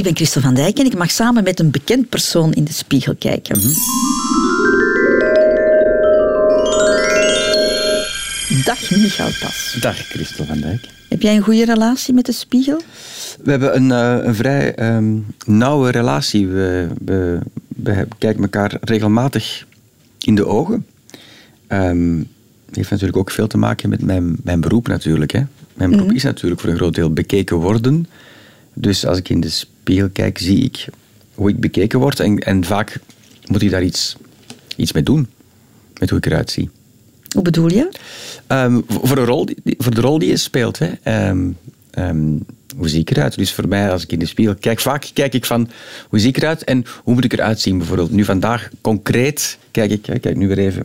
Ik ben Christel van Dijk en ik mag samen met een bekend persoon in de spiegel kijken. Dag Michael Pas. Dag Christel van Dijk. Heb jij een goede relatie met de spiegel? We hebben een, uh, een vrij um, nauwe relatie. We, we, we, kijken elkaar regelmatig in de ogen. Um, heeft natuurlijk ook veel te maken met mijn, mijn beroep natuurlijk. Hè. Mijn beroep mm. is natuurlijk voor een groot deel bekeken worden. Dus als ik in de spiegel kijk, zie ik hoe ik bekeken word. En, en vaak moet ik daar iets, iets mee doen. Met hoe ik eruit zie. Hoe bedoel je? Um, voor, de rol die, voor de rol die je speelt. Hè. Um, um, hoe zie ik eruit? Dus voor mij, als ik in de spiegel kijk, vaak kijk ik van hoe zie ik eruit en hoe moet ik eruit zien bijvoorbeeld. Nu vandaag concreet kijk ik, kijk nu weer even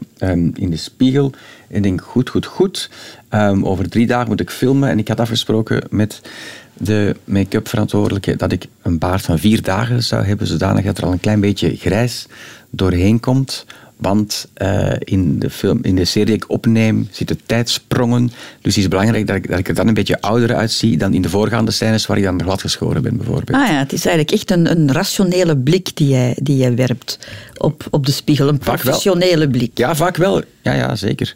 in de spiegel en denk goed, goed, goed. over drie dagen moet ik filmen en ik had afgesproken met de make-up verantwoordelijke dat ik een baard van vier dagen zou hebben, zodanig dat er al een klein beetje grijs doorheen komt want uh, in, de film, in de serie die ik opneem zitten tijdsprongen. Dus het is belangrijk dat ik, dat ik er dan een beetje ouder uitzie dan in de voorgaande scènes waar ik dan glad geschoren ben, bijvoorbeeld. Ah ja, het is eigenlijk echt een, een rationele blik die jij, die jij werpt op, op de spiegel. Een professionele blik. Ja, vaak wel. Ja, ja zeker.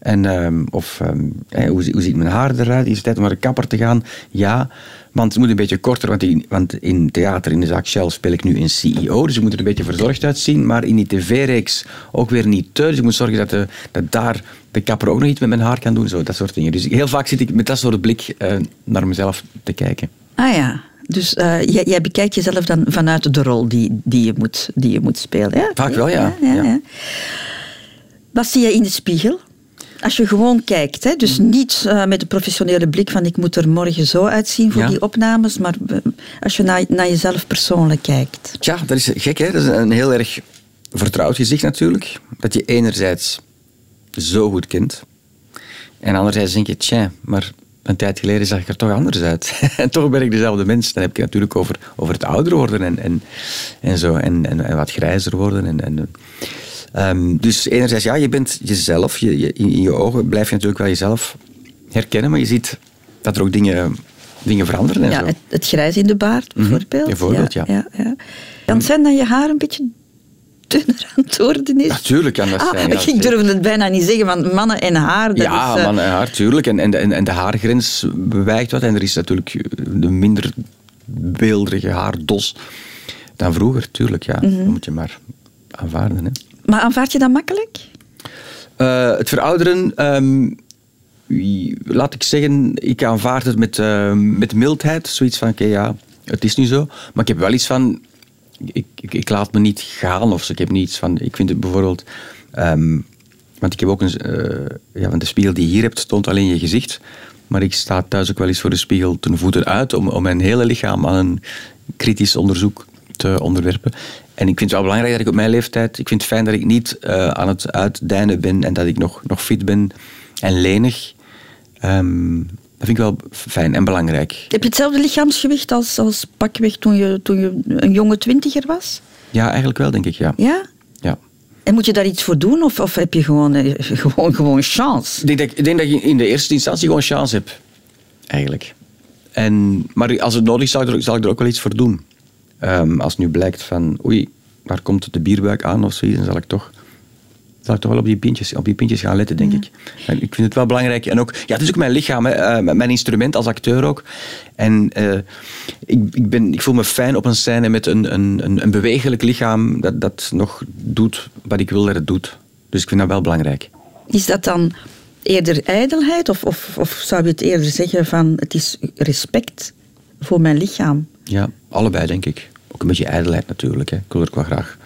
En, um, of um, hoe, hoe ziet mijn haar eruit? Is het tijd om naar de kapper te gaan? Ja. Want het moet een beetje korter, want in, want in theater, in de zaak Shell, speel ik nu een CEO. Dus je moet er een beetje verzorgd uitzien. Maar in die tv-reeks ook weer niet te. Dus ik moet zorgen dat, de, dat daar de kapper ook nog iets met mijn haar kan doen. Zo, dat soort dingen. Dus heel vaak zit ik met dat soort blik uh, naar mezelf te kijken. Ah ja. Dus uh, jij, jij, bekijkt jezelf dan vanuit de rol die, die, je, moet, die je moet spelen. Ja? Vaak wel, ja. ja, ja, ja. Wat zie je in de spiegel? Als je gewoon kijkt, hè, dus niet uh, met de professionele blik van ik moet er morgen zo uitzien voor die opnames, maar eh, als je naar, naar jezelf persoonlijk kijkt. Tja, dat is gek hè, dat is een heel erg vertrouwd gezicht natuurlijk. Dat je enerzijds zo goed kent en anderzijds denk je, tja, maar een tijd geleden zag ik er toch anders uit. en toch ben ik dezelfde mens. Dan heb je natuurlijk over, over het ouder worden en, en, en zo. En, en, en wat grijzer worden. En, en, Um, dus enerzijds, ja, je bent jezelf. Je, je, in je ogen blijf je natuurlijk wel jezelf herkennen, maar je ziet dat er ook dingen, dingen veranderen. En ja, zo. Het, het grijs in de baard Mhm, bijvoorbeeld. bijvoorbeeld, ja. ja, ja. Kan het zijn dat je haar een beetje dunner aan het worden is? Natuurlijk kan dat Ah, zijn. ja, ik zeker. durf het bijna niet zeggen, want mannen en haar... Dat ja, is, eh, man en haar, tuurlijk. En, en, en, en de haargrens bewijkt wat. En er is natuurlijk de minder beelderige haardos dan vroeger, tuurlijk. Ja. Mhm. Dat moet je maar aanvaarden. Hè. Maar aanvaard je dat makkelijk? Eh, het verouderen, ehm, laat ik zeggen, ik aanvaard het met, ehm, met mildheid. Zoiets van, oké, ja, het is nu zo. Maar ik heb wel iets van, ik, ik, ik laat me niet gaan of zo. Ik heb niets van, ik vind het bijvoorbeeld... ehm, want ik heb ook een... eh, ja, want de spiegel die je hier hebt, toont alleen je gezicht. Maar ik sta thuis ook wel eens voor de spiegel ten voeten uit om, om mijn hele lichaam aan een kritisch onderzoek te onderwerpen. En ik vind het wel belangrijk dat ik op mijn leeftijd... Ik vind het fijn dat ik niet eh, aan het uitdijnen ben en dat ik nog, nog fit ben en lenig. Ehm, dat vind ik wel fijn en belangrijk. Heb je hetzelfde lichaamsgewicht als, als pakweg toen je, toen je een jonge twintiger was? Ja, eigenlijk wel, denk ik, ja. Ja? ja. En moet je daar iets voor doen of, of heb je gewoon, eh, gewoon, gewoon chance? Ik denk, dat, ik denk dat je in de eerste instantie gewoon chance hebt. Eigenlijk. En, maar als het nodig is, zal ik er, zal ik er ook wel iets voor doen. Ehm, als nu blijkt van, oei, daar komt de bierbuik aan of zoiets, dan zal ik toch, zal ik toch wel op die pintjes, op die pintjes gaan letten, denk ik. En ik vind het wel belangrijk. En ook, ja, het is ook mijn lichaam, hè, eh, mijn instrument als acteur ook. En eh, ik, ik, ben, ik voel me fijn op een scène met een, een, een, een bewegelijk lichaam dat, dat nog doet wat ik wil dat het doet. Dus ik vind dat wel belangrijk. Is dat dan eerder ijdelheid of, of, of zou je het eerder zeggen van het is respect voor mijn lichaam? Ja, allebei denk ik. Ook een beetje ijdelheid natuurlijk. Hè. Ik wil er wel graag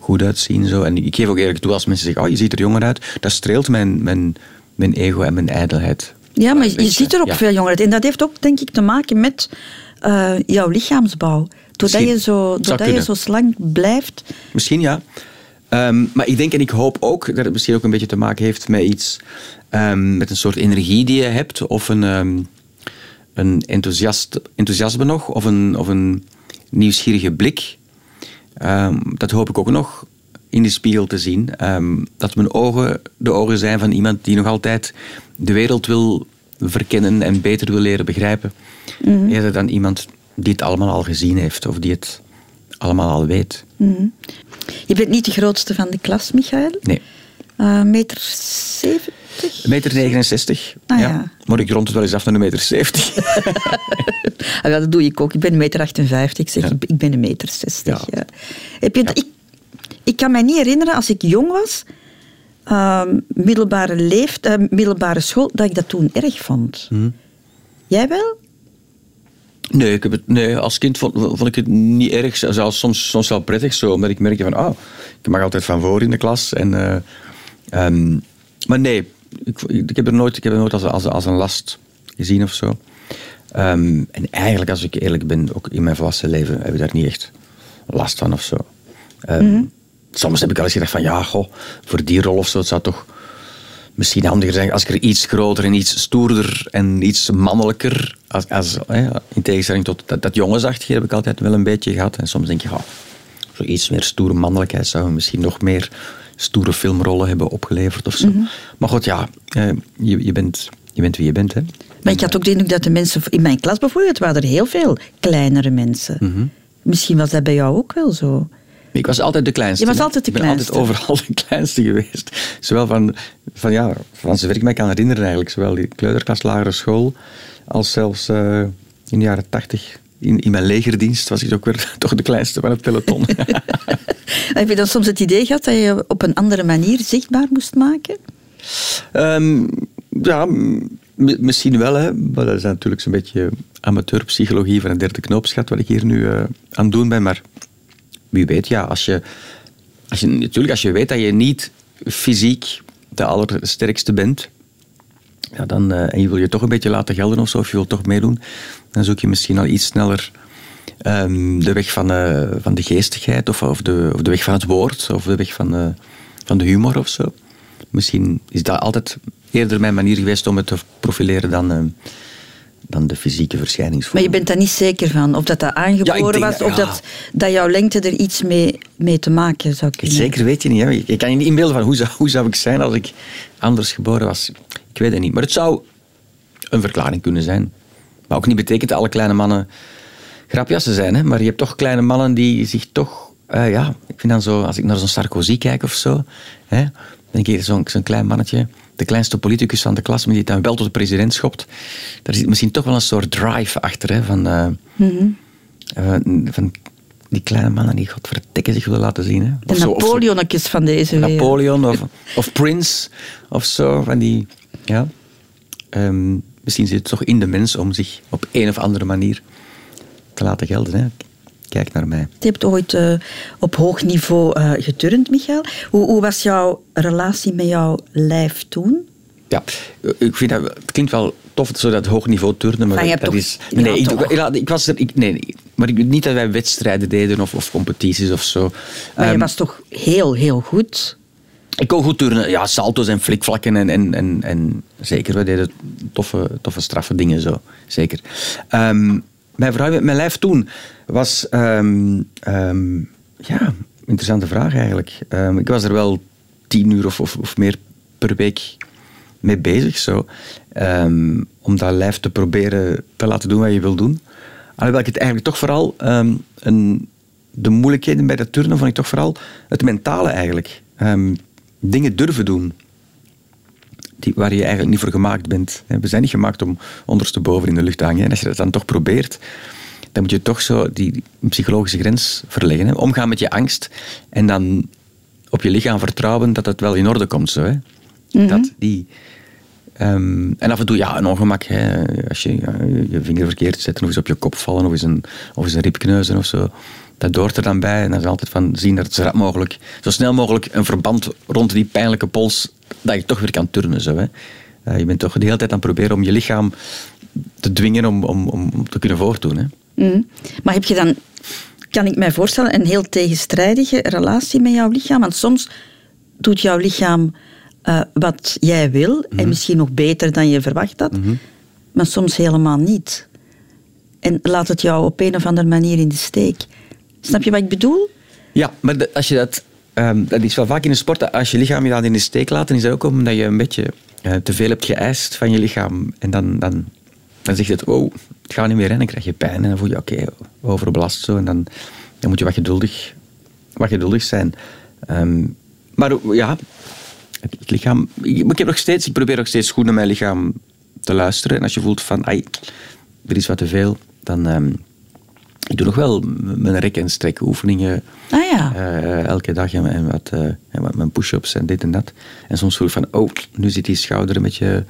goed uitzien. Zo. En ik geef ook eerlijk toe als mensen zeggen, oh, je ziet er jonger uit. Dat streelt mijn, mijn, mijn ego en mijn ijdelheid. Ja, maar Een je ziet er ook ja. veel jonger uit. En dat heeft ook, denk ik, te maken met eh, jouw lichaamsbouw. Doordat, Misschien. je zo, doordat je zo slank blijft. Misschien ja. Ehm, maar ik denk en ik hoop ook dat het misschien ook een beetje te maken heeft met iets, ehm, met een soort energie die je hebt, of een, ehm, een enthousiast, enthousiasme nog, of een, of een nieuwsgierige blik. Ehm, dat hoop ik ook nog in de spiegel te zien. Ehm, dat mijn ogen de ogen zijn van iemand die nog altijd de wereld wil verkennen en beter wil leren begrijpen. Eerder dan iemand die het allemaal al gezien heeft of die het allemaal al weet. Mhm. Je bent niet de grootste van de klas, Michael? Nee. Uh, meter 70? Meter 69. Ah, ja. ja. Maar ik rond het wel eens af naar een meter 70. ah, ja, dat doe ik ook. Ik ben een meter 58. Ik zeg, ik ben een meter 60. Ja. Heb je, ik, ik kan me niet herinneren, als ik jong was, uh, middelbare, leeftijd, uh, middelbare school, dat ik dat toen erg vond. Mhm. Jij wel? Nee, ik heb het, nee, als kind vond, vond ik het niet erg. Zelfs soms, soms wel prettig zo, omdat ik merkte van, ah, ik mag altijd van voor in de klas. En, uh, um, maar nee, ik, ik, heb er nooit, ik heb er nooit als, als, als een last gezien of zo. Um, en eigenlijk, als ik eerlijk ben, ook in mijn volwassen leven, heb ik daar niet echt last van of zo. Um, mm -hmm. Soms heb ik al eens gedacht van, ja, goh, voor die rol of zo, het zou toch misschien handiger zijn als ik er iets groter en iets stoerder en iets mannelijker, als, als, in tegenstelling tot dat, dat jongensachtige heb ik altijd wel een beetje gehad. En soms denk je, oh, zo iets meer stoere mannelijkheid zou misschien nog meer stoere filmrollen hebben opgeleverd of zo. Mhm. Maar goed, ja, eh, je, je, bent, je bent wie je bent. Hè. Maar ik had ook de indruk dat de mensen in mijn klas bijvoorbeeld, waren er heel veel kleinere mensen. Mhm. Misschien was dat bij jou ook wel zo. Ik was altijd de kleinste. Je was altijd de kleinste. Ik ben altijd overal de kleinste geweest. Zowel van, van ja, van zover ik mij kan herinneren eigenlijk. Zowel die kleuterklas lagere school, als zelfs uh, in de jaren tachtig in, in mijn legerdienst was ik ook weer toch de kleinste van het peloton. Heb je dan soms het idee gehad dat je op een andere manier zichtbaar moest maken? Um, ja, misschien wel. Hè. Maar dat is natuurlijk zo'n beetje amateurpsychologie van een derde knoopsgat wat ik hier nu uh, aan het doen ben. Maar wie weet, ja, als je, als je, natuurlijk, als je weet dat je niet fysiek de allersterkste bent, ja, dan, uh, en je wil je toch een beetje laten gelden of zo, of je wilt toch meedoen, dan zoek je misschien al iets sneller um, de weg van, uh, van de geestigheid, of, of, de, of de weg van het woord, of de weg van, uh, van de humor of zo. Misschien is dat altijd eerder mijn manier geweest om het te profileren dan dan de fysieke verschijningsvorm. Maar je bent daar niet zeker van? Of dat dat aangeboren was? Of dat, dat jouw lengte er iets mee, mee te maken zou kunnen Zeker weet je niet. Hè. Je kan je niet inbeelden van hoe zou, hoe zou ik zijn als ik anders geboren was. Ik weet het niet. Maar het zou een verklaring kunnen zijn. Maar ook niet betekent dat alle kleine mannen grapjassen zijn. Hè. Maar je hebt toch kleine mannen die zich toch... Uh, ja, ik vind dan zo... Als ik naar zo'n Sarkozy kijk of zo... Hè, dan denk ik zo'n klein mannetje de kleinste politicus van de klas, maar die dan wel tot de president schopt. Daar zit misschien toch wel een soort drive achter. Hè, van, uh, uh, van die kleine mannen die godverdikke zich willen laten zien. Hè. De Napoleonnetjes van deze wereld. Napoleon of, of Prince of zo. Van die, ja. Um, misschien zit het toch in de mens om zich op een of andere manier te laten gelden. Hè. Kijk naar mij. Je hebt ooit uh, op hoog niveau uh, geturnd, Michael. Hoe, hoe, was jouw relatie met jouw lijf toen? Ja, ik vind dat, het klinkt wel tof, zo dat hoog niveau turnen, maar, maar dat is... Nee, ik, ik, ik, was er... Ik, nee, maar ik, niet dat wij wedstrijden deden of, of competities of zo. Maar um, je was toch heel, heel goed? Ik kon goed turnen. Ja, salto's en flikvlakken en, en, en, en zeker, we deden toffe, toffe straffe dingen zo. Zeker. Um, mijn, vrouw, mijn lijf toen was... Um, um, ja, interessante vraag eigenlijk. Ik was er wel tien uur of, of, of meer per week mee bezig. Zo. om dat lijf te proberen te laten doen wat je wil doen. Alhoewel ik het eigenlijk toch vooral... een, de moeilijkheden bij dat turnen vond ik toch vooral het mentale eigenlijk. Dingen durven doen die, waar je eigenlijk niet voor gemaakt bent. We zijn niet gemaakt om ondersteboven in de lucht te hangen. En als je dat dan toch probeert, dan moet je toch zo die psychologische grens verleggen. Omgaan met je angst en dan op je lichaam vertrouwen dat het wel in orde komt. Zo, hè. Mhm. dat, die, um, en af en toe, ja, een ongemak. Hè. Als je ja, je vinger verkeerd zet, of eens op je kop vallen, of eens een, of eens een rib kneuzen of zo dat hoort er dan bij. En dan is altijd van zien dat zo, rap mogelijk, zo snel mogelijk een verband rond die pijnlijke pols, dat je toch weer kan turnen. Zo, hè. Uh, je bent toch de hele tijd aan het proberen om je lichaam te dwingen om, om, om te kunnen voortdoen. Hè. Mm. Maar heb je dan, kan ik mij voorstellen, een heel tegenstrijdige relatie met jouw lichaam? Want soms doet jouw lichaam uh, wat jij wil, en Mhm. misschien nog beter dan je verwacht had, maar soms helemaal niet. En laat het jou op een of andere manier in de steek. Snap je wat ik bedoel? Ja, maar als je dat, ehm, dat is wel vaak in de sport, als je lichaam je dan in de steek laat, dan is dat ook omdat je een beetje eh, te veel hebt geëist van je lichaam. En dan, dan dan zeg je het, oh, het gaat niet meer en dan krijg je pijn. En dan voel je, oké, overbelast zo. En dan, dan moet je wat geduldig, wat geduldig zijn. Ehm, maar ja, het, lichaam... Ik, nog steeds, probeer nog steeds goed naar mijn lichaam te luisteren. En als je voelt van, ai, er is wat te veel, dan... Um, ik doe nog wel mijn rek- en strek oefeningen ah, ja. Uh, elke dag en, en wat, uh, en wat mijn push-ups en dit en dat. En soms voel ik van, oh, nu zit die schouder een beetje,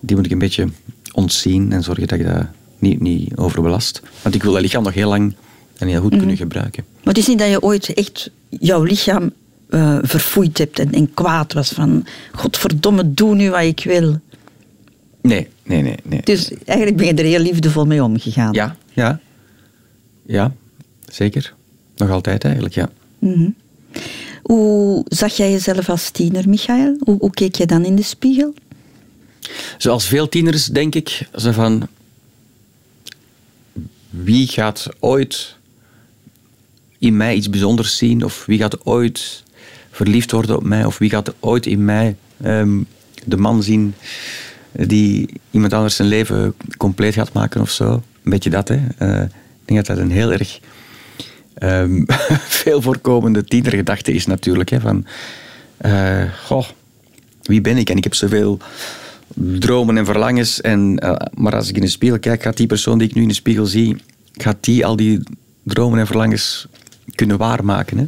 die moet ik een beetje ontzien en zorgen dat je dat niet, niet overbelast. Want ik wil dat lichaam nog heel lang en heel goed kunnen mhm. gebruiken. Maar het is niet dat je ooit echt jouw lichaam uh, verfoeid hebt en, en, kwaad was van, godverdomme, doe nu wat ik wil. Nee, nee, nee. nee. Dus eigenlijk ben je er heel liefdevol mee omgegaan. Ja, ja. Ja, zeker. Nog altijd eigenlijk, ja. Mm Hoe zag jij jezelf als tiener, Michael? Hoe, hoe keek je dan in de spiegel? Zoals veel tieners, denk ik, zo van... Wie gaat ooit in mij iets bijzonders zien? Of wie gaat ooit verliefd worden op mij? Of wie gaat ooit in mij um, de man zien die iemand anders zijn leven compleet gaat maken of zo? Een beetje dat, hè. Uh, ik denk dat dat een heel erg um, veel voorkomende tienergedachte is natuurlijk. Hè, van, uh, goh, wie ben ik? En ik heb zoveel dromen en verlangens. En, uh, maar als ik in de spiegel kijk, gaat die persoon die ik nu in de spiegel zie, gaat die al die dromen en verlangens kunnen waarmaken. Hè?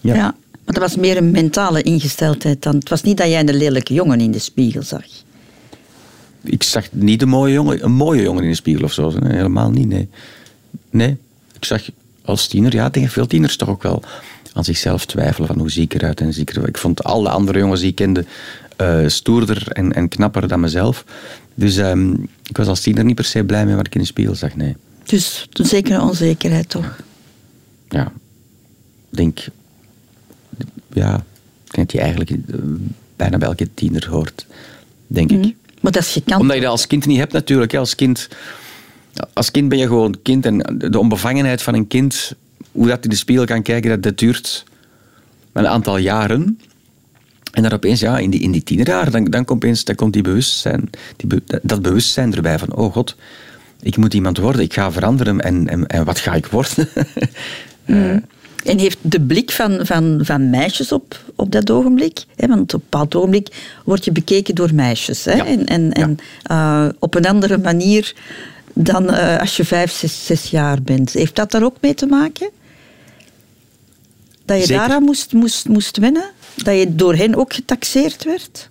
Ja. ja, maar dat was meer een mentale ingesteldheid dan. Het was niet dat jij een lelijke jongen in de spiegel zag. Ik zag niet een mooie jongen, een mooie jongen in de spiegel of zo. Helemaal niet, nee. Nee, ik zag als tiener, ja, tegen veel tieners toch ook wel aan zichzelf twijfelen van hoe zie ik eruit en zie ik eruit. Ik vond alle andere jongens die ik kende uh, stoerder en, en knapper dan mezelf. Dus um, ik was als tiener niet per se blij met wat ik in de spiegel zag, nee. Dus een zekere onzekerheid toch? Ja, ik denk, ja, ik denk dat je eigenlijk eh, bijna bij elke tiener hoort, denk ik. Mhm. Maar dat is gekant. Omdat je dat als kind niet hebt natuurlijk. Als kind als kind ben je gewoon kind en de onbevangenheid van een kind, hoe dat in de spiegel kan kijken, dat, dat duurt een aantal jaren. En dan opeens, ja, in die, in die tienerjaren, dan, dan, komt opeens, dan komt die bewustzijn, die dat bewustzijn erbij van, oh god, ik moet iemand worden, ik ga veranderen en, en, en wat ga ik worden? Mm. En heeft de blik van, van, van meisjes op, op dat ogenblik, hè, want op een bepaald ogenblik word je bekeken door meisjes. Hè, en en, en uh, op een andere manier dan uh, als je vijf, zes, zes, jaar bent. Heeft dat daar ook mee te maken? Dat je Zeker. daaraan moest, moest, moest wennen? Dat je door hen ook getaxeerd werd?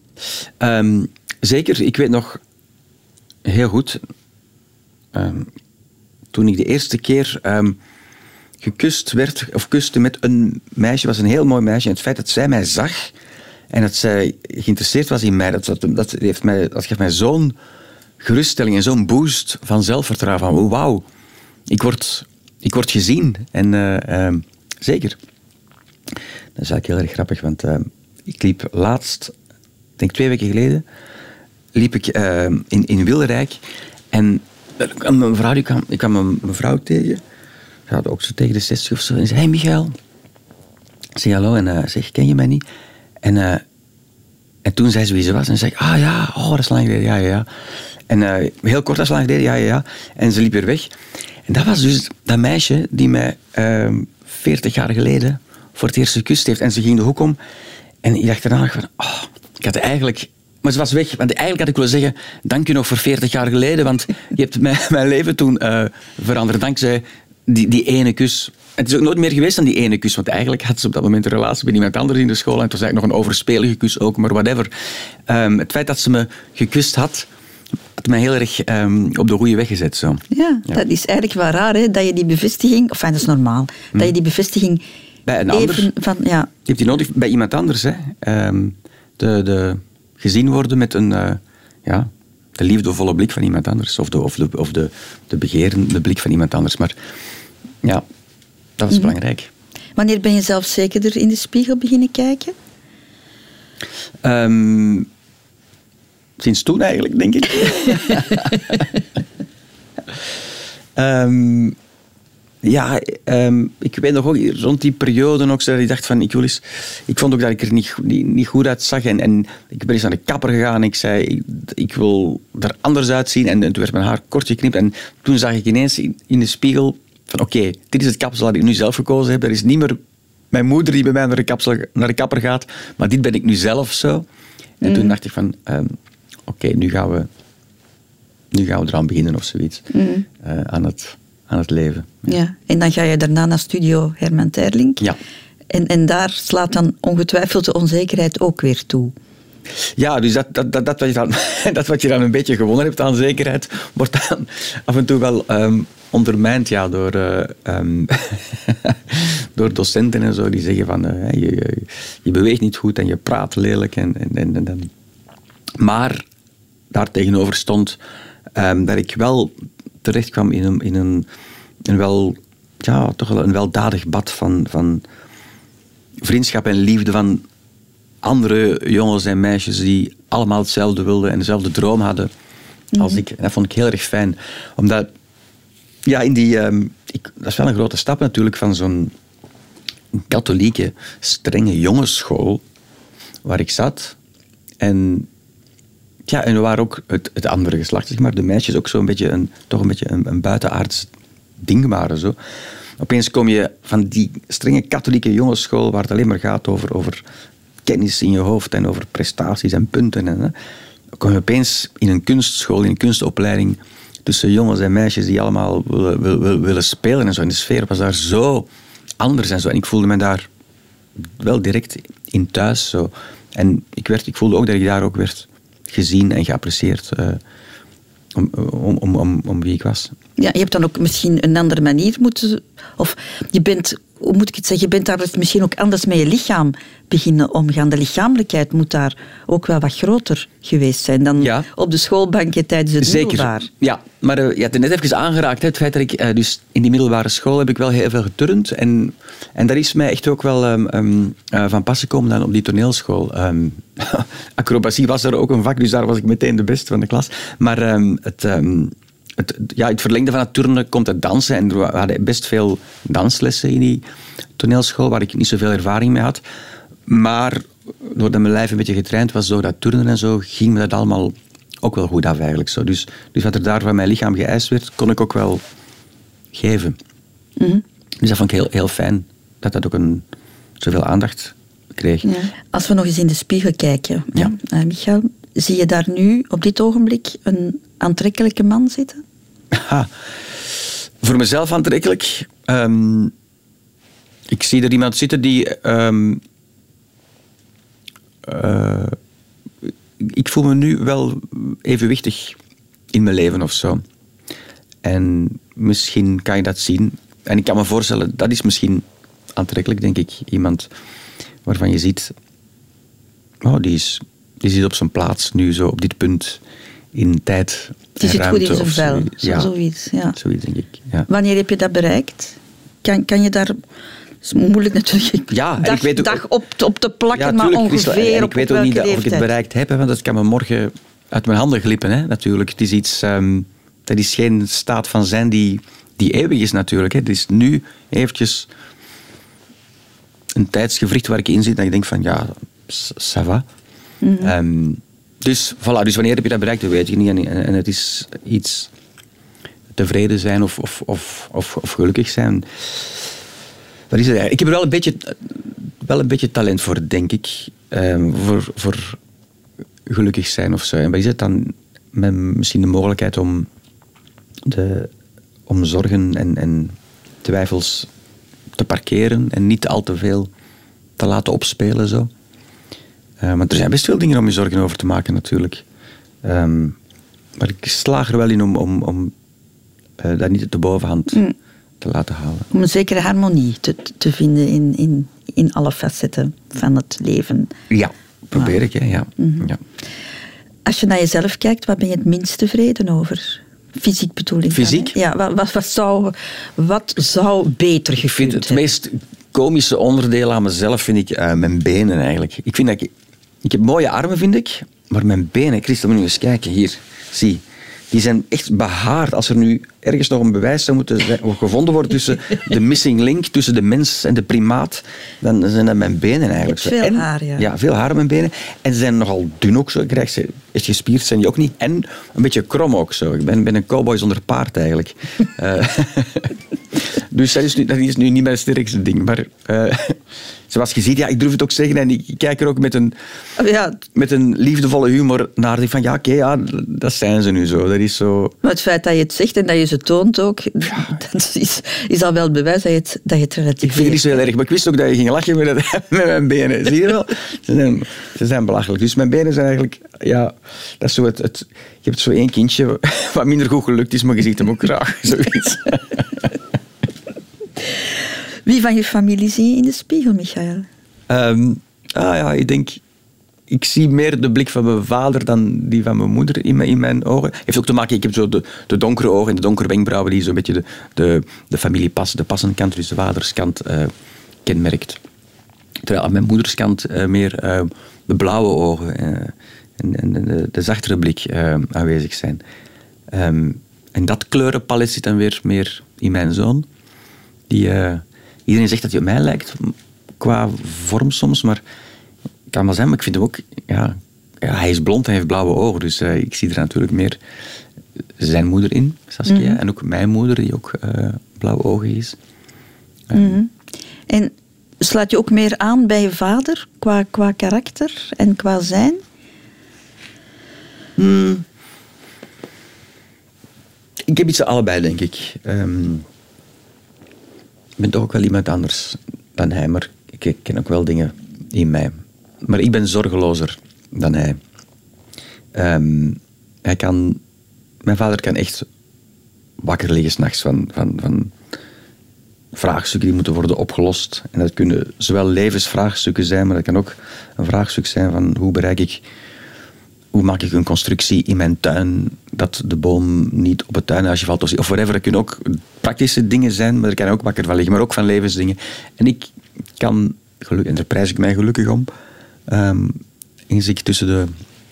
Um, zeker. Ik weet nog heel goed... Um, toen ik de eerste keer um, gekust werd, of kuste met een meisje, was een heel mooi meisje. En het feit dat zij mij zag en dat zij geïnteresseerd was in mij, dat, dat, dat, heeft mij, dat geeft mij zo'n geruststelling en zo'n boost van zelfvertrouwen. Van wauw, ik word, ik word gezien. En uh, uh, zeker. Dat is eigenlijk heel erg grappig, want uh, ik liep laatst, denk twee weken geleden, liep ik in, in Wilderijk. En een vrouw, die kwam, ik kwam een mevrouw tegen. Ze had ook zo tegen de 60 of zo. En zei, hey Michael. Ik zei hallo en zeg, ken je mij niet? En, en toen zei ze wie ze was. En zei ik, ah ja, oh, dat is lang geleden, ja, ja, ja. En uh, heel kort lang geleden, ja, ja, ja. En ze liep weer weg. En dat was dus dat meisje die mij uh, ehm, 40 jaar geleden voor het eerst gekust heeft. En ze ging de hoek om. En ik dacht daarna van, oh, ik had eigenlijk... Maar ze was weg. Want eigenlijk had ik willen zeggen, dank je nog voor 40 jaar geleden. Want je hebt mijn, leven toen uh, veranderd dankzij die, die ene kus. Het is ook nooit meer geweest dan die ene kus. Want eigenlijk had ze op dat moment een relatie met iemand anders in de school. En het was eigenlijk nog een overspelige kus ook, maar whatever. Um, het feit dat ze me gekust had had mij heel erg um, op de goede weg gezet. Zo. Ja, dat is eigenlijk wel raar, hè, dat je die bevestiging... Of dat is normaal. Dat je hm. die bevestiging bij een ander, van, ja. Je hebt die nodig bij iemand anders. Hè. Um, de, de, gezien worden met een... Uh, ja, de liefdevolle blik van iemand anders. Of de, of de, of de, de begerende blik van iemand anders. Maar ja, dat is mm belangrijk. Wanneer ben je zelf zekerder in de spiegel beginnen kijken? Um, Sinds toen eigenlijk, denk ik. um, ja, um, ik weet nog ook rond die periode ook, dat ik dacht van, ik wil eens... Ik vond ook dat ik er niet, niet, niet goed uitzag. En, en ik ben eens naar de kapper gegaan en ik zei, ik, ik wil er anders uitzien. En, toen werd mijn haar kort geknipt. En toen zag ik ineens in, in de spiegel van, oké, dit is het kapsel dat ik nu zelf gekozen heb. Dat is niet meer mijn moeder die bij mij naar de, kapsel, naar de kapper gaat, maar dit ben ik nu zelf zo. En toen mm. dacht ik van, um, oké, nu gaan we nu gaan we eraan beginnen of zoiets. Mm. Uh, aan het aan het leven. Ja. en dan ga je daarna naar studio Herman Terling. Ja. En, en daar slaat dan ongetwijfeld de onzekerheid ook weer toe. Ja, dus dat, dat, dat, dat, wat je dan, dat wat je dan een beetje gewonnen hebt aan zekerheid, wordt dan af en toe wel um, ondermijnd ja, door, uh, um, door docenten en zo, die zeggen van uh, je, je, je, beweegt niet goed en je praat lelijk. En, en, en, en. Maar daar tegenover stond um, dat ik wel terecht kwam in een, in een, een wel, ja, toch wel een weldadig bad van, van vriendschap en liefde van andere jongens en meisjes die allemaal hetzelfde wilden en dezelfde droom hadden als mhm. ik. En dat vond ik heel erg fijn. Omdat, ja, in die, um, ik, dat is wel een grote stap natuurlijk van zo'n katholieke, strenge jongensschool waar ik zat. En ja, en waren ook het, het andere geslacht, maar. De meisjes ook zo'n beetje een, toch een beetje een, een buitenaards ding waren. Zo. Opeens kom je van die strenge katholieke jongensschool, waar het alleen maar gaat over, over kennis in je hoofd en over prestaties en punten. En, hè. Kom je opeens in een kunstschool, in een kunstopleiding, tussen jongens en meisjes die allemaal willen, willen, willen spelen en zo. En de sfeer was daar zo anders en zo. En ik voelde me daar wel direct in thuis. Zo. En ik, werd, ik voelde ook dat ik daar ook werd gezien en geapprecieerd uh, om, om, om, om, wie ik was. Ja, je hebt dan ook misschien een andere manier moeten... Of je bent, hoe moet ik het zeggen, je bent daar dus misschien ook anders met je lichaam beginnen omgaan. De lichamelijkheid moet daar ook wel wat groter geweest zijn dan op de schoolbankje tijdens het Zeker. middelbaar. Ja, maar uh, je hebt het net even aangeraakt. Hè, het feit dat ik uh, dus in die middelbare school heb ik wel heel veel geturnd. En, en dat is mij echt ook wel um, um, uh, van pas gekomen dan op die toneelschool. Um, acrobatie was er ook een vak, dus daar was ik meteen de beste van de klas. Maar het... Het, ja, het verlengde van het turnen komt het dansen. En we hadden best veel danslessen in die toneelschool, waar ik niet zoveel ervaring mee had. Maar doordat mijn lijf een beetje getraind was door dat turnen en zo, ging me dat allemaal ook wel goed af eigenlijk. Zo. Dus, dus wat er daar van mijn lichaam geëist werd, kon ik ook wel geven. Mhm. Dus dat vond ik heel, heel fijn, dat dat ook een, zoveel aandacht kreeg. Ja. Als we nog eens in de spiegel kijken, ja. Uh, Michael, zie je daar nu op dit ogenblik een aantrekkelijke man zitten? Ha. Voor mezelf aantrekkelijk? Um, ik zie er iemand zitten die... Um, uh, ik voel me nu wel evenwichtig in mijn leven of zo. En misschien kan je dat zien. En ik kan me voorstellen, dat is misschien aantrekkelijk, denk ik. Iemand waarvan je ziet, oh, die, is, die zit op zijn plaats nu zo op dit punt in tijd. Die zit goed in zijn vel, ja, zoiets. Ja. Zoiets, denk ik. Ja. Wanneer heb je dat bereikt? Kan, kan je daar is moeilijk natuurlijk. Ja, dag, ik weet ook, dag op, op te plakken, maar ongeveer en ik weet ook niet of ik het bereikt heb, want dat kan me morgen uit mijn handen glippen. Hè, natuurlijk. Het is iets, um, dat is geen staat van zijn die, die eeuwig is natuurlijk. Hè. Het is nu eventjes een tijdsgevricht waar ik in zit en ik denk van ja, ça va. Mm -hmm. um, dus, voilà, dus wanneer heb je dat bereikt, dat weet je niet. En, en het is iets tevreden zijn of, of, of, of, of gelukkig zijn. Dat is het Ik heb er wel een beetje, wel een beetje talent voor, denk ik. Um, voor, voor gelukkig zijn of zo. En wat is het dan met misschien de mogelijkheid om, de, om zorgen en, en twijfels te parkeren en niet al te veel te laten opspelen. Zo. Uh, want er zijn best veel dingen om je zorgen over te maken, natuurlijk. Um, maar ik slaag er wel in om, om, om uh, dat niet de bovenhand mm te laten halen. Om een zekere harmonie te, te vinden in, in, in alle facetten van het leven. Ja, probeer ik, hè, ja. Mhm. ja. Als je naar jezelf kijkt, waar ben je het minst tevreden over? Fysiek bedoel ik. Fysiek? ja, wat, wat, zou, wat zou beter gekund Ik vind het meest komische onderdeel aan mezelf vind ik uh, mijn benen eigenlijk. Ik vind dat ik... Ik heb mooie armen, vind ik. Maar mijn benen, Christel, moet je eens kijken. Hier, zie. die zijn echt behaard. Als er nu ergens nog een bewijs zou moeten zijn, gevonden worden tussen de missing link, tussen de mens en de primaat, dan zijn dat mijn benen eigenlijk. Veel en, haar, ja. Ja, veel haar op mijn benen. En ze zijn nogal dun ook zo. Ik krijg ze, echt gespierd zijn die ook niet. En een beetje krom ook zo. Ik ben, ben een cowboy zonder paard eigenlijk. uh, dus dat is, nu, dat is nu niet mijn sterkste ding. Maar uh, zoals je ziet, ja, ik durf het ook zeggen en ik kijk er ook met een, oh, ja. met een liefdevolle humor naar. Die van ja, oké, ja, dat zijn ze nu zo. Dat is zo. Maar het feit dat je het zegt en dat je ze toont ook, dat is, is al wel het bewijs dat je het, dat je het relativeert. Ik vind het niet zo heel erg, maar ik wist ook dat je ging lachen met, met mijn benen. Zie je wel? Ze zijn, ze zijn belachelijk. Dus mijn benen zijn eigenlijk, ja, dat is zo het, het je hebt zo één kindje wat minder goed gelukt is, maar je ziet hem ook graag. Zoiets. Wie van je familie zie je in de spiegel, Michael? Um, ah ja, ik denk... Ik zie meer de blik van mijn vader dan die van mijn moeder in mijn, in mijn ogen. Heeft ook te maken, ik heb zo de, de donkere ogen en de donkere wenkbrauwen die zo'n beetje de, de, de familiepas, de passenkant, dus de vaderskant, uh, kenmerkt. Terwijl aan mijn moederskant uh, meer uh, de blauwe ogen en, en de, de, zachtere blik aanwezig zijn. Um, en dat kleurenpalet zit dan weer meer in mijn zoon. Die, Iedereen zegt dat hij op mij lijkt, qua vorm soms, maar kan wel zijn, maar ik vind hem ook... Ja, ja hij is blond en heeft blauwe ogen, dus uh, ik zie er natuurlijk meer zijn moeder in, Saskia, mm -hmm. en ook mijn moeder, die ook uh, blauwe ogen is. Mm -hmm. En sluit je ook meer aan bij je vader, qua, qua karakter en qua zijn? Hmm. Ik heb iets allebei, denk ik. Um, ik ben toch ook wel iemand anders dan hij, maar ik ken ook wel dingen in mij. Maar ik ben zorgelozer dan hij. Um, hij kan, mijn vader kan echt wakker liggen s'nachts van, van, van vraagstukken die moeten worden opgelost. En dat kunnen zowel levensvraagstukken zijn, maar dat kan ook een vraagstuk zijn van hoe bereik ik hoe maak ik een constructie in mijn tuin dat de boom niet op het tuinhuisje valt of whatever. Dat kunnen ook praktische dingen zijn, maar er kan ook wakker van liggen, maar ook van levensdingen. En ik kan, en daar prijs ik mij gelukkig om, um, ik tussen de,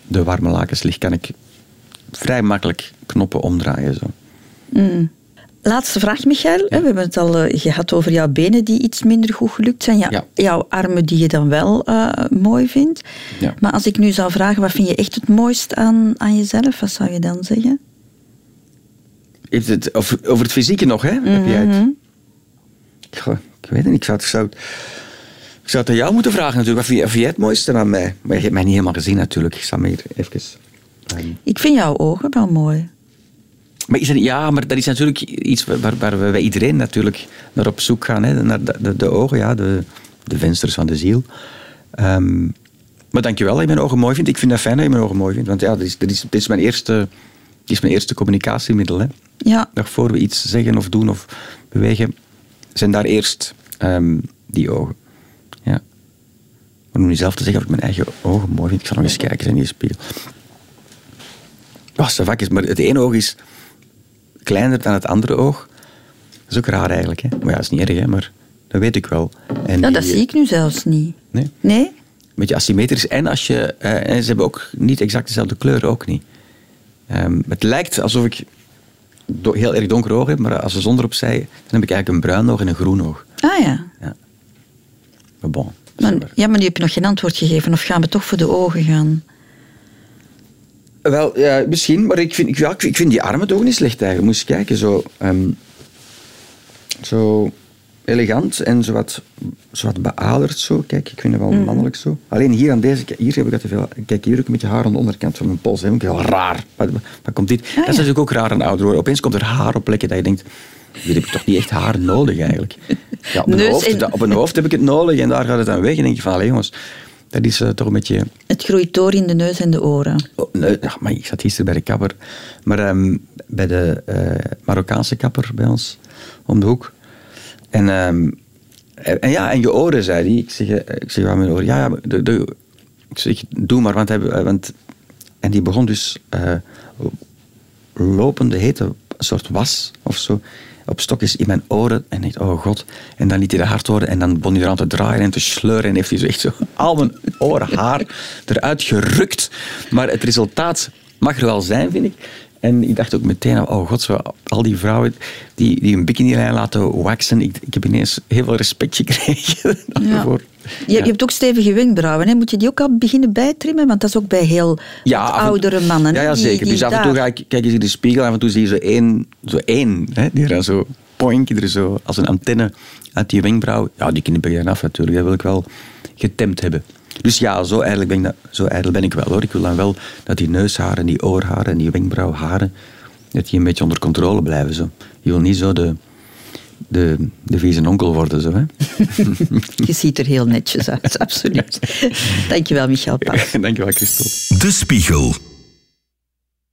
de warme lakens lig, kan ik vrij makkelijk knoppen omdraaien. Zo. Mm. Laatste vraag, Michael. We hebben het al uh, gehad over jouw benen die iets minder goed gelukt zijn. Ja. Jouw armen die je dan wel uh, mooi vindt. Ja. Maar als ik nu zou vragen, wat vind je echt het mooist aan, aan jezelf? Wat zou je dan zeggen? Heeft het, over, over het fysieke nog, hè? Mm -hmm. Heb jij het? Goh, ik weet het niet. Ik zou het, zou het, ik zou het aan jou moeten vragen natuurlijk. Wat vind, vind jij het mooiste aan mij? Maar je hebt mij niet helemaal gezien natuurlijk. Ik sta me hier even... Um. Ik vind jouw ogen wel mooi. Maar is ja, maar dat is natuurlijk iets waar, waar we iedereen natuurlijk naar op zoek gaan. Hè? Naar de, de, de, ogen, ja, de, de vensters van de ziel. Um, maar dankjewel dat je mijn ogen mooi vindt. Ik vind dat fijn dat je mijn ogen mooi vindt. Want ja, dit is, dit is, dit is, mijn, eerste, dit is mijn eerste communicatiemiddel. Hè? Ja. Nog voor we iets zeggen of doen of bewegen, zijn daar eerst um, die ogen. Ja. Maar om nu zelf te zeggen of ik mijn eigen ogen mooi vind, ik ga nog eens kijken in die spiegel. Oh, is, maar het ene oog is kleiner dan het andere oog. Dat is ook raar eigenlijk. Hè? Maar ja, dat is niet erg, hè? maar dat weet ik wel. En ja, dat zie ik nu zelfs niet. Nee? Nee? Een beetje asymmetrisch. En, als je, uh, en ze hebben ook niet exact dezelfde kleur, ook niet. Um, het lijkt alsof ik heel erg donker oog heb, maar als de zon erop zij, dan heb ik eigenlijk een bruin oog en een groen oog. Ah ja. ja. Maar bon. Maar, ja, maar nu heb je nog geen antwoord gegeven. Of gaan we toch voor de ogen gaan? Wel, ja, misschien, maar ik vind, ja, ik vind die armen toch niet slecht eigenlijk. Moest je kijken, zo, um, zo elegant en zo wat, zo wat beaderd zo. Kijk, ik vind het wel mm. mannelijk zo. Alleen hier aan deze, hier heb ik dat te veel. Kijk, hier ook een beetje haar aan de onderkant van mijn pols. Hè. Heel raar. Wat, wat komt dit? Ah, dat is natuurlijk ook raar aan ouder worden. Opeens komt er haar op plekken dat je denkt, hier heb ik toch niet echt haar nodig eigenlijk. Ja, op, een hoofd, op een hoofd heb ik het nodig en daar gaat het dan weg. En denk je van, allee jongens, dat is uh, toch een beetje... Het groeit door in de neus en de oren. Oh, nee, maar ik zat gisteren bij de kapper. Maar um, bij de uh, Marokkaanse kapper bij ons, om de hoek. En, um, en ja, en je oren, zei hij. Ik zeg, eh, ik zeg aan mijn oren, ja, ja de, de, ik zeg, doe maar, want, hij, want... En die begon dus uh, lopende hete soort was of zo op stokjes in mijn oren. En ik oh god. En dan liet hij de hard horen en dan begon hij eraan te draaien en te sleuren. En heeft hij zo echt zo al mijn oren haar eruit gerukt. Maar het resultaat mag er wel zijn, vind ik. En ik dacht ook meteen, oh god, zo, al die vrouwen die, die hun bikinilijn laten waxen. Ik, ik heb ineens heel veel respect gekregen daarvoor. Je, je, hebt ook stevige wenkbrauwen. Hè? Moet je die ook al beginnen bijtrimmen? Want dat is ook bij heel oudere mannen. Ja, ja zeker. dus af en toe ga ik, kijk je in de spiegel af en toe zie je zo één, zo één hè, die er zo poink, er zo als een antenne uit die wenkbrauw. Ja, die knip ik dan af natuurlijk. Dat wil ik wel getemd hebben. Dus ja, zo ijdel ben, ik dat, zo ijdel ben ik wel hoor. Ik wil dan wel dat die neusharen, die oorharen en die wenkbrauwharen, dat die een beetje onder controle blijven. Zo. Je wil niet zo de, de, de vieze onkel worden. Zo, hè? Je ziet er heel netjes uit, absoluut. Dankjewel, Michel Pas. Dankjewel, Christel. De Spiegel.